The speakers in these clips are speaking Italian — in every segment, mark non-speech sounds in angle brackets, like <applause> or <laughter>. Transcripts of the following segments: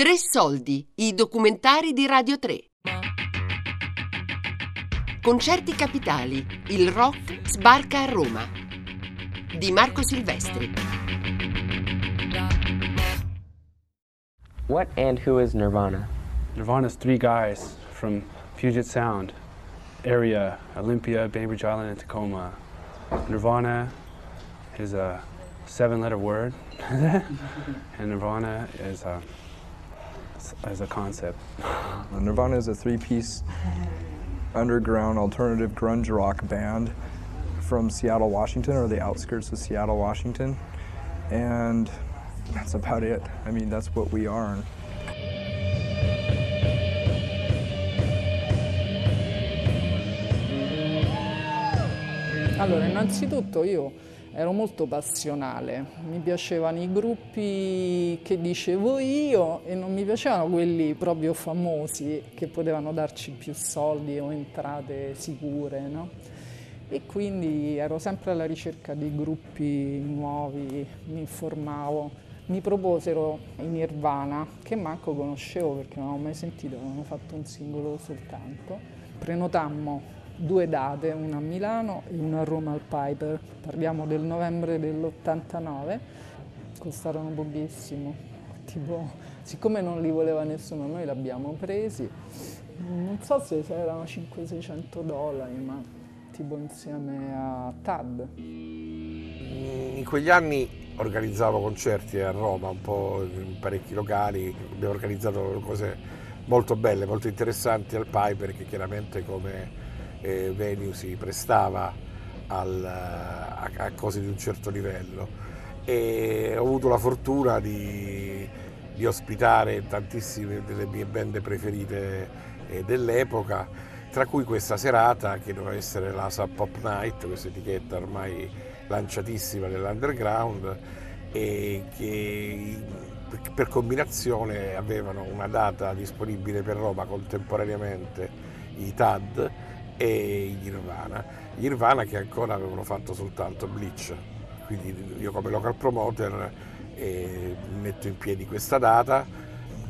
Tre soldi, i documentari di Radio 3. Concerti capitali, il rock sbarca a Roma. Di Marco Silvestri. What and who is Nirvana? Nirvana's three guys from Puget Sound area, Olympia, Bainbridge Island, and Tacoma. Nirvana is a seven-letter word, <laughs> and Nirvana is a as a concept. <laughs> Nirvana is a three-piece <laughs> underground alternative grunge rock band from Seattle, Washington, or the outskirts of Seattle, Washington, and that's about it. I mean, that's what we are. Allora, innanzitutto io ero molto passionale, mi piacevano i gruppi che dicevo io e non mi piacevano quelli proprio famosi che potevano darci più soldi o entrate sicure, no? E quindi ero sempre alla ricerca di gruppi nuovi, mi informavo. Mi proposero i Nirvana, che manco conoscevo perché non avevo mai sentito, avevano fatto un singolo soltanto. Prenotammo due date, una a Milano e una a Roma al Piper, parliamo del novembre dell'89, costarono pochissimo, tipo, siccome non li voleva nessuno noi li abbiamo presi, non so se erano 500-600 dollari, ma tipo insieme a TAD. In quegli anni organizzavo concerti a Roma, un po' in parecchi locali, abbiamo organizzato cose molto belle, molto interessanti al Piper che chiaramente come eh, venue si prestava al, a, a, cose di un certo livello. E ho avuto la fortuna di, di ospitare tantissime delle mie band preferite eh, dell'epoca, tra cui questa serata che doveva essere la Sub Pop Night, questa etichetta ormai lanciatissima nell'underground e che per combinazione avevano una data disponibile per Roma contemporaneamente i TAD e gli Nirvana. Nirvana che ancora avevano fatto soltanto Bleach, quindi io come local promoter eh, metto in piedi questa data,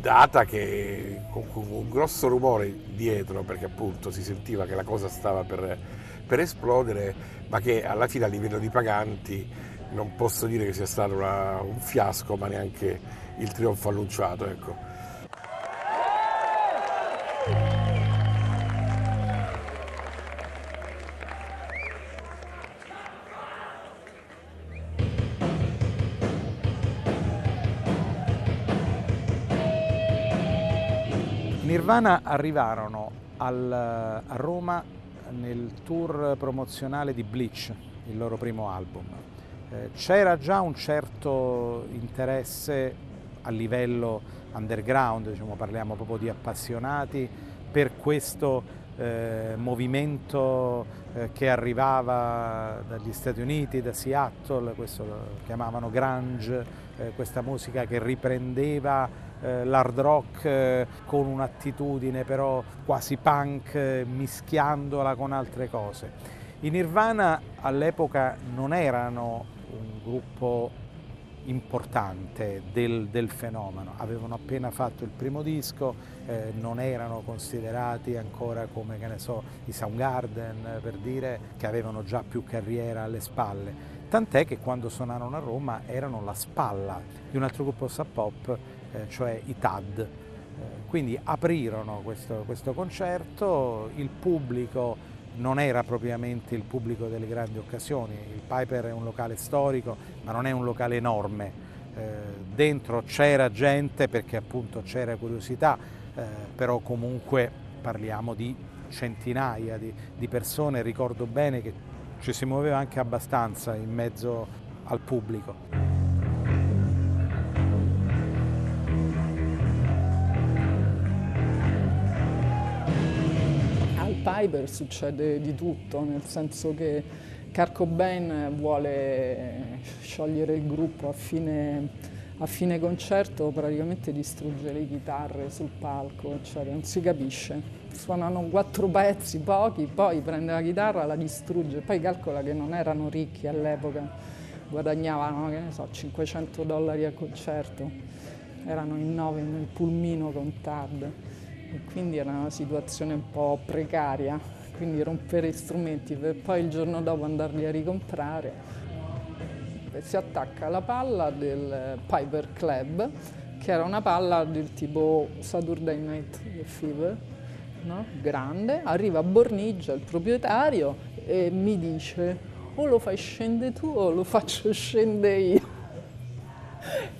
data che con, un grosso rumore dietro perché appunto si sentiva che la cosa stava per, per esplodere, ma che alla fine a livello di paganti non posso dire che sia stato una, un fiasco, ma neanche il trionfo annunciato. Ecco. Nirvana arrivarono al, a Roma nel tour promozionale di Bleach, il loro primo album. Eh, c'era già un certo interesse a livello underground, diciamo, parliamo proprio di appassionati, per questo eh, movimento eh, che arrivava dagli Stati Uniti, da Seattle, questo lo chiamavano grunge, eh, questa musica che riprendeva eh, l'hard rock eh, con un'attitudine però quasi punk, eh, mischiandola con altre cose. I Nirvana all'epoca non erano un gruppo importante del, del, fenomeno, avevano appena fatto il primo disco, eh, non erano considerati ancora come so, i Soundgarden per dire che avevano già più carriera alle spalle, tant'è che quando suonarono a Roma erano la spalla di un altro gruppo sub pop eh, cioè i TAD. Eh, quindi aprirono questo, questo concerto, il pubblico non era propriamente il pubblico delle grandi occasioni, il Piper è un locale storico ma non è un locale enorme, eh, dentro c'era gente perché appunto c'era curiosità, eh, però comunque parliamo di centinaia di, di, persone, ricordo bene che ci si muoveva anche abbastanza in mezzo al pubblico. Piper succede di tutto, nel senso che Kurt Cobain vuole sciogliere il gruppo a fine, a fine concerto, praticamente distrugge le chitarre sul palco, cioè non si capisce. Suonano quattro pezzi, pochi, poi prende la chitarra, la distrugge, poi calcola che non erano ricchi all'epoca, guadagnavano, che ne so, 500 dollari a concerto erano in nove nel pulmino con Tad e quindi era una situazione un po' precaria, quindi rompere strumenti per poi il giorno dopo andarli a ricomprare. Si attacca la palla del Piper Club, che era una palla del tipo Saturday Night Fever, no? grande, arriva a Borniggia il proprietario e mi dice o lo fai scendere tu o lo faccio scendere io.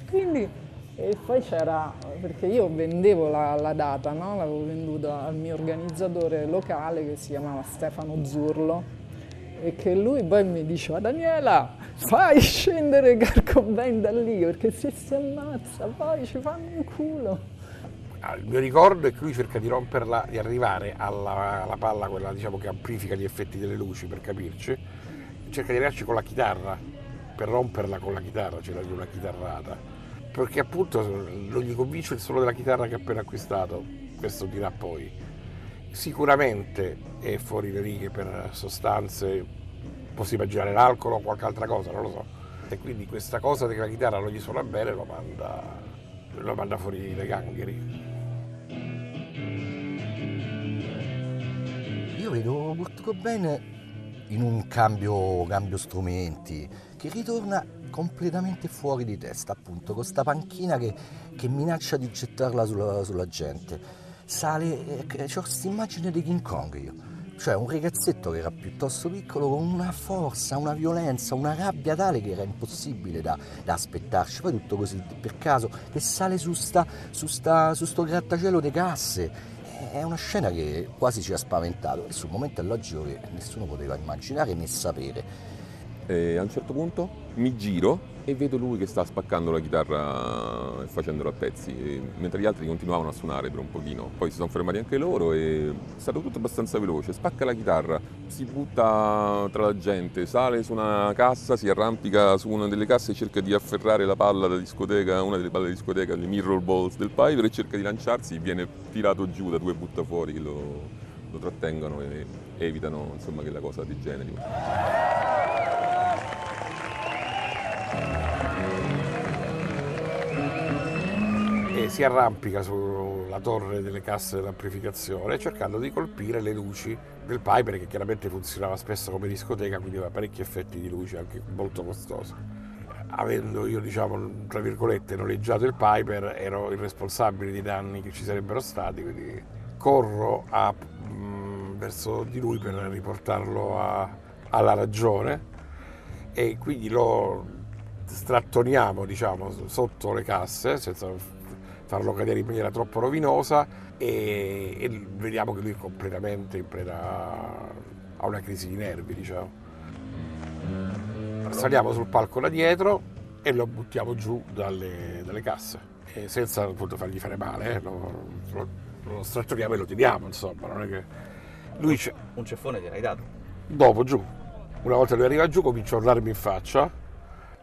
<laughs> Quindi, e poi c'era, perché io vendevo la, la data, no? l'avevo venduta al mio organizzatore locale che si chiamava Stefano Zurlo e che lui poi mi diceva Daniela fai scendere Carco Ben da lì perché se si ammazza poi ci fanno un culo. Ah, il mio ricordo è che lui cerca di romperla, di arrivare alla, alla palla, quella diciamo, che amplifica gli effetti delle luci per capirci, cerca di arrivarci con la chitarra, per romperla con la chitarra, c'era cioè una chitarrata. Perché appunto non gli convince il suono della chitarra che ha appena acquistato, questo dirà poi. Sicuramente è fuori le righe per sostanze, posso immaginare l'alcol o qualche altra cosa, non lo so. E quindi questa cosa che la chitarra non gli suona bene lo manda, lo manda fuori dai gangheri. Io vedo Kurt Cobain in un cambio, cambio strumenti che ritorna completamente fuori di testa, appunto, con sta panchina che, che minaccia di gettarla sulla, sulla gente. Sale, eh, ho questa immagine di King Kong io, cioè un ragazzetto che era piuttosto piccolo con una forza, una violenza, una rabbia tale che era impossibile da, da aspettarci, poi tutto così per caso, che sale su, sta, su, sta, su sto grattacielo di casse è una scena che quasi ci ha spaventato e sul momento è logico che nessuno poteva immaginare né sapere. E a un certo punto mi giro e vedo lui che sta spaccando la chitarra e facendolo a pezzi, e, mentre gli altri continuavano a suonare per un pochino. Poi si sono fermati anche loro e è stato tutto abbastanza veloce. Spacca la chitarra, si butta tra la gente, sale su una cassa, si arrampica su una delle casse e cerca di afferrare la palla da discoteca, una delle palle da discoteca, le mirror balls del Piper e cerca di lanciarsi, viene tirato giù da due buttafuori che lo, lo trattengono e evitano insomma, che la cosa degeneri. E si arrampica sulla torre delle casse dell'amplificazione cercando di colpire le luci del Piper che chiaramente funzionava spesso come discoteca quindi aveva parecchi effetti di luce anche molto costosi avendo io diciamo tra virgolette noleggiato il Piper ero il responsabile dei danni che ci sarebbero stati quindi corro a, mh, mm, verso di lui per riportarlo a, alla ragione. E quindi lo strattoniamo diciamo sotto le casse senza farlo cadere in maniera troppo rovinosa e, e vediamo che lui è completamente in preda a una crisi di nervi, diciamo. Saliamo sul palco da dietro e lo buttiamo giù dalle, dalle casse, e senza appunto fargli fare male, eh, lo, lo, lo strattoniamo e lo teniamo, insomma, non è che... Lui un, un ceffone gliel'hai dato? Dopo, giù. Una volta lui arriva giù comincia a urlarmi in faccia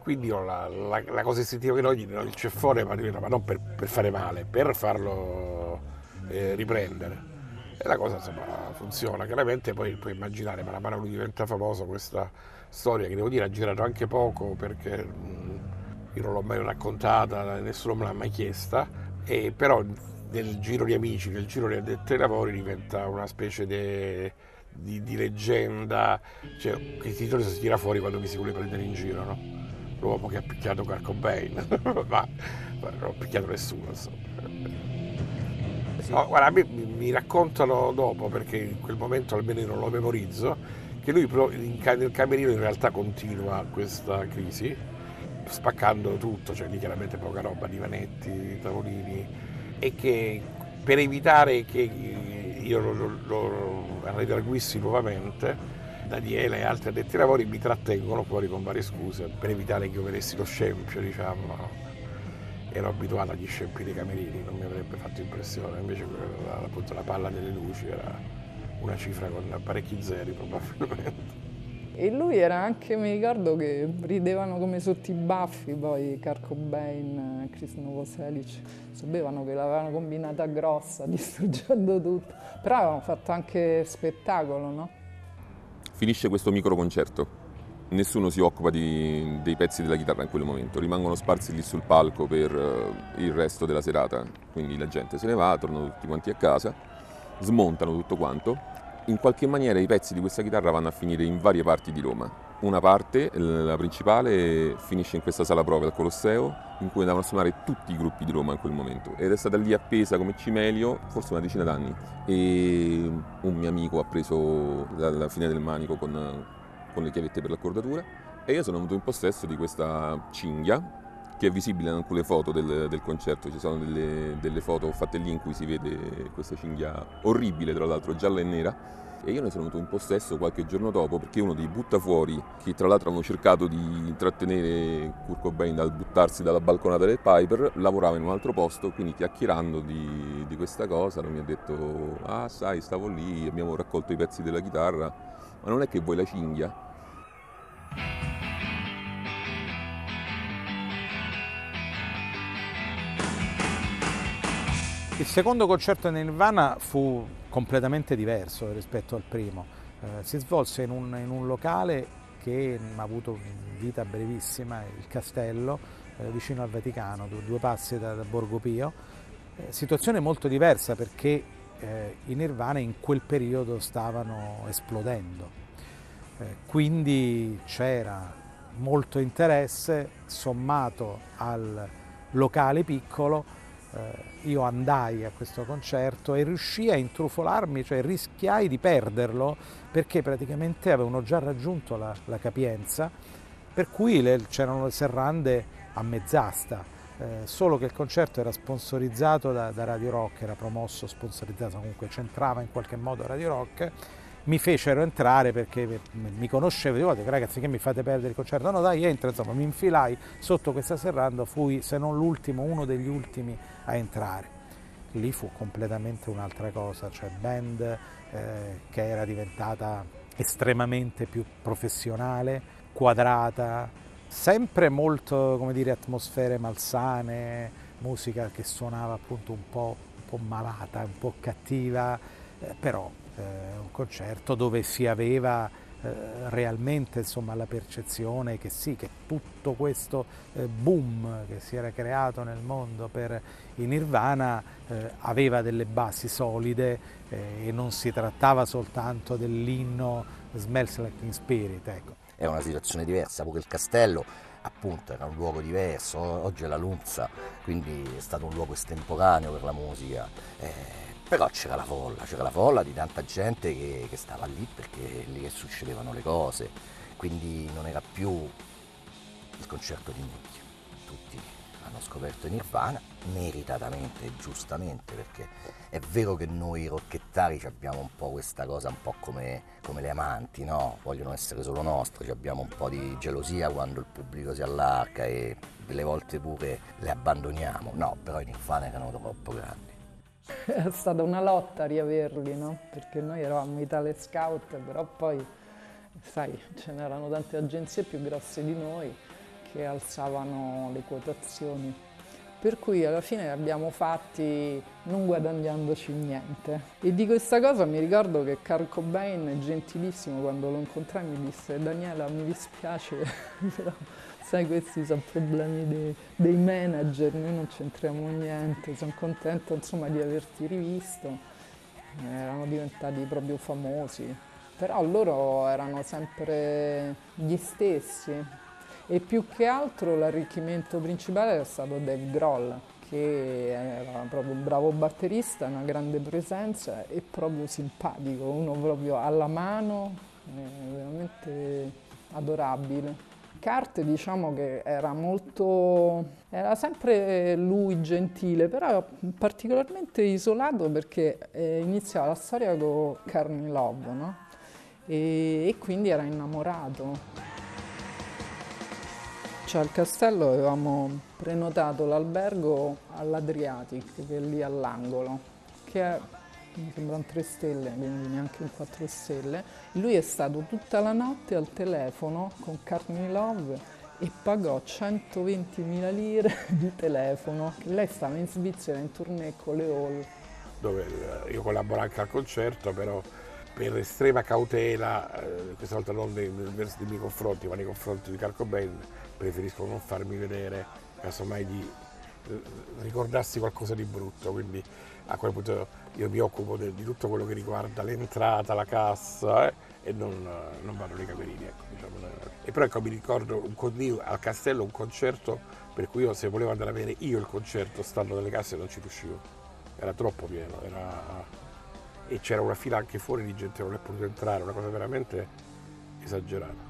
quindi la, la, la, cosa istintiva che noi gli do il ceffone, ma, ma non per, per, fare male, per farlo eh, riprendere. E la cosa insomma funziona, chiaramente poi puoi immaginare, man mano lui diventa famoso questa storia che devo dire ha girato anche poco perché mh, io non l'ho mai raccontata, nessuno me l'ha mai chiesta, e però nel giro di amici, nel giro di addetti ai lavori diventa una specie de, di, di, leggenda, cioè che il titolo si tira fuori quando mi si vuole prendere in giro, no? L'uomo che ha picchiato Kurt Cobain, <laughs> ma, ma non ha picchiato nessuno. Insomma. No, guarda, mi, mi, raccontano dopo, perché in quel momento almeno io non lo memorizzo, che lui in, nel camerino in realtà continua questa crisi, spaccando tutto, cioè lì chiaramente poca roba, divanetti, tavolini, e che per evitare che io lo, lo, lo redarguissi nuovamente, Daniele e altri addetti ai lavori mi trattengono fuori con varie scuse per evitare che io vedessi lo scempio, diciamo. Ero abituato agli scempi dei camerini, non mi avrebbe fatto impressione, invece appunto la palla delle luci era una cifra con parecchi zeri probabilmente. E lui era anche, mi ricordo che ridevano come sotto i baffi, poi Kurt Cobain, Chris Novoselic, sapevano che l'avevano combinata grossa, <laughs> distruggendo tutto, però avevano fatto anche spettacolo, no? Finisce questo micro concerto. nessuno si occupa di, dei pezzi della chitarra in quel momento, rimangono sparsi lì sul palco per uh, il resto della serata, quindi la gente se ne va, tornano tutti quanti a casa, smontano tutto quanto, in qualche maniera i pezzi di questa chitarra vanno a finire in varie parti di Roma. Una parte, la principale, finisce in questa sala prove al Colosseo, in cui andavano a suonare tutti i gruppi di Roma in quel momento. Ed è stata lì appesa come cimelio forse una decina d'anni. E un mio amico ha preso la fine del manico con con le chiavette per l'accordatura. E io sono venuto in possesso di questa cinghia che è visibile in alcune foto del, del concerto, ci sono delle, delle, foto fatte lì in cui si vede questa cinghia orribile, tra l'altro gialla e nera, e io ne sono venuto in possesso qualche giorno dopo perché uno dei buttafuori, che tra l'altro hanno cercato di trattenere Kurt Cobain dal buttarsi dalla balconata del Piper, lavorava in un altro posto, quindi chiacchierando di, di questa cosa mi ha detto ah sai stavo lì, abbiamo raccolto i pezzi della chitarra, ma non è che vuoi la cinghia? Il secondo concerto di Nirvana fu completamente diverso rispetto al primo. Eh, si svolse in un, in un, locale che ha avuto vita brevissima, il Castello, eh, vicino al Vaticano, due passi da, da Borgo Pio. Eh, situazione molto diversa perché eh, i Nirvana in quel periodo stavano esplodendo. Eh, quindi c'era molto interesse sommato al locale piccolo eh, io andai a questo concerto e riuscii a intrufolarmi, cioè rischiai di perderlo perché praticamente avevano già raggiunto la, la capienza, per cui le, c'erano le serrande a mezz'asta. Eh, solo che il concerto era sponsorizzato da, da Radio Rock, era promosso, sponsorizzato, comunque c'entrava in qualche modo Radio Rock mi fecero entrare perché mi conoscevo, dico ragazzi che mi fate perdere il concerto, no dai entra, insomma mi infilai sotto questa serranda, fui se non l'ultimo, uno degli ultimi a entrare. Lì fu completamente un'altra cosa, cioè band eh, che era diventata estremamente più professionale, quadrata, sempre molto, come dire, atmosfere malsane, musica che suonava appunto un po', un po malata, un po' cattiva, eh, però un concerto dove si aveva eh, realmente insomma, la percezione che sì, che tutto questo eh, boom che si era creato nel mondo per i Nirvana eh, aveva delle basi solide eh, e non si trattava soltanto dell'inno Smells Like Teen Spirit. Ecco. È una situazione diversa, pure il castello appunto era un luogo diverso, oggi è la Lunza, quindi è stato un luogo estemporaneo per la musica. Eh, però c'era la folla, c'era la folla di tanta gente che, che stava lì perché lì che succedevano le cose, quindi non era più il concerto di nicchia. Tutti hanno scoperto Nirvana, meritatamente e giustamente, perché è vero che noi rocchettari abbiamo un po' questa cosa, un po' come, come le amanti, no? Vogliono essere solo nostre, abbiamo un po' di gelosia quando il pubblico si allarga e delle volte pure le abbandoniamo. No, però i Nirvana erano troppo grandi. È stata una lotta riaverli, no? Perché noi eravamo Italia Scout, però poi, sai, ce n'erano tante agenzie più grosse di noi che alzavano le quotazioni. Per cui alla fine li abbiamo fatti non guadagnandoci niente. E di questa cosa mi ricordo che Carl Cobain, gentilissimo, quando lo incontrai mi disse Daniela mi dispiace, <laughs> però sai questi sono problemi dei, dei manager, noi non c'entriamo niente, sono contento insomma di averti rivisto, erano diventati proprio famosi, però loro erano sempre gli stessi e più che altro l'arricchimento principale era stato Dave Grohl che era proprio un bravo batterista, una grande presenza e proprio simpatico, uno proprio alla mano, veramente adorabile. Carte diciamo che era molto, era sempre lui gentile, però particolarmente isolato perché eh, iniziava la storia con Carney Love, no? e, e quindi era innamorato. Cioè al castello avevamo prenotato l'albergo all'Adriatic, che è lì all'angolo, che è mi sembrano tre stelle, quindi neanche un quattro stelle. Lui è stato tutta la notte al telefono con Courtney Love e pagò 120.000 lire <laughs> di telefono. Lei stava in Svizzera in tournée con le Hall. Dove io collaboravo anche al concerto, però per estrema cautela, eh, questa volta non nei, miei confronti, ma nei confronti di Carcobain, preferisco non farmi vedere, casomai di eh, ricordarsi qualcosa di brutto, quindi a quel punto io mi occupo di tutto quello che riguarda l'entrata, la cassa eh, e non, non, vado nei camerini. Ecco, diciamo. E però ecco, mi ricordo un, al castello un concerto per cui io se volevo andare a vedere io il concerto stando nelle casse non ci riuscivo, era troppo pieno, era e c'era una fila anche fuori di gente che non è potuta entrare, una cosa veramente esagerata.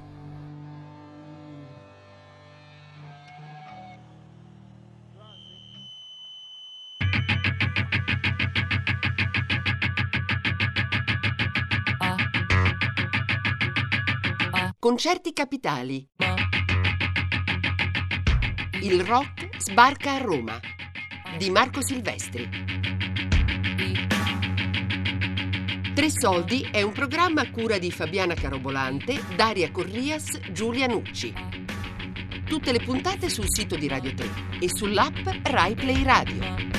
Concerti capitali. Il rock sbarca a Roma di Marco Silvestri. Tre Soldi è un programma a cura di Fabiana Carobolante, Daria Corrias, Giulia Nucci. Tutte le puntate sul sito di Radio 3 e sull'app RaiPlay Radio.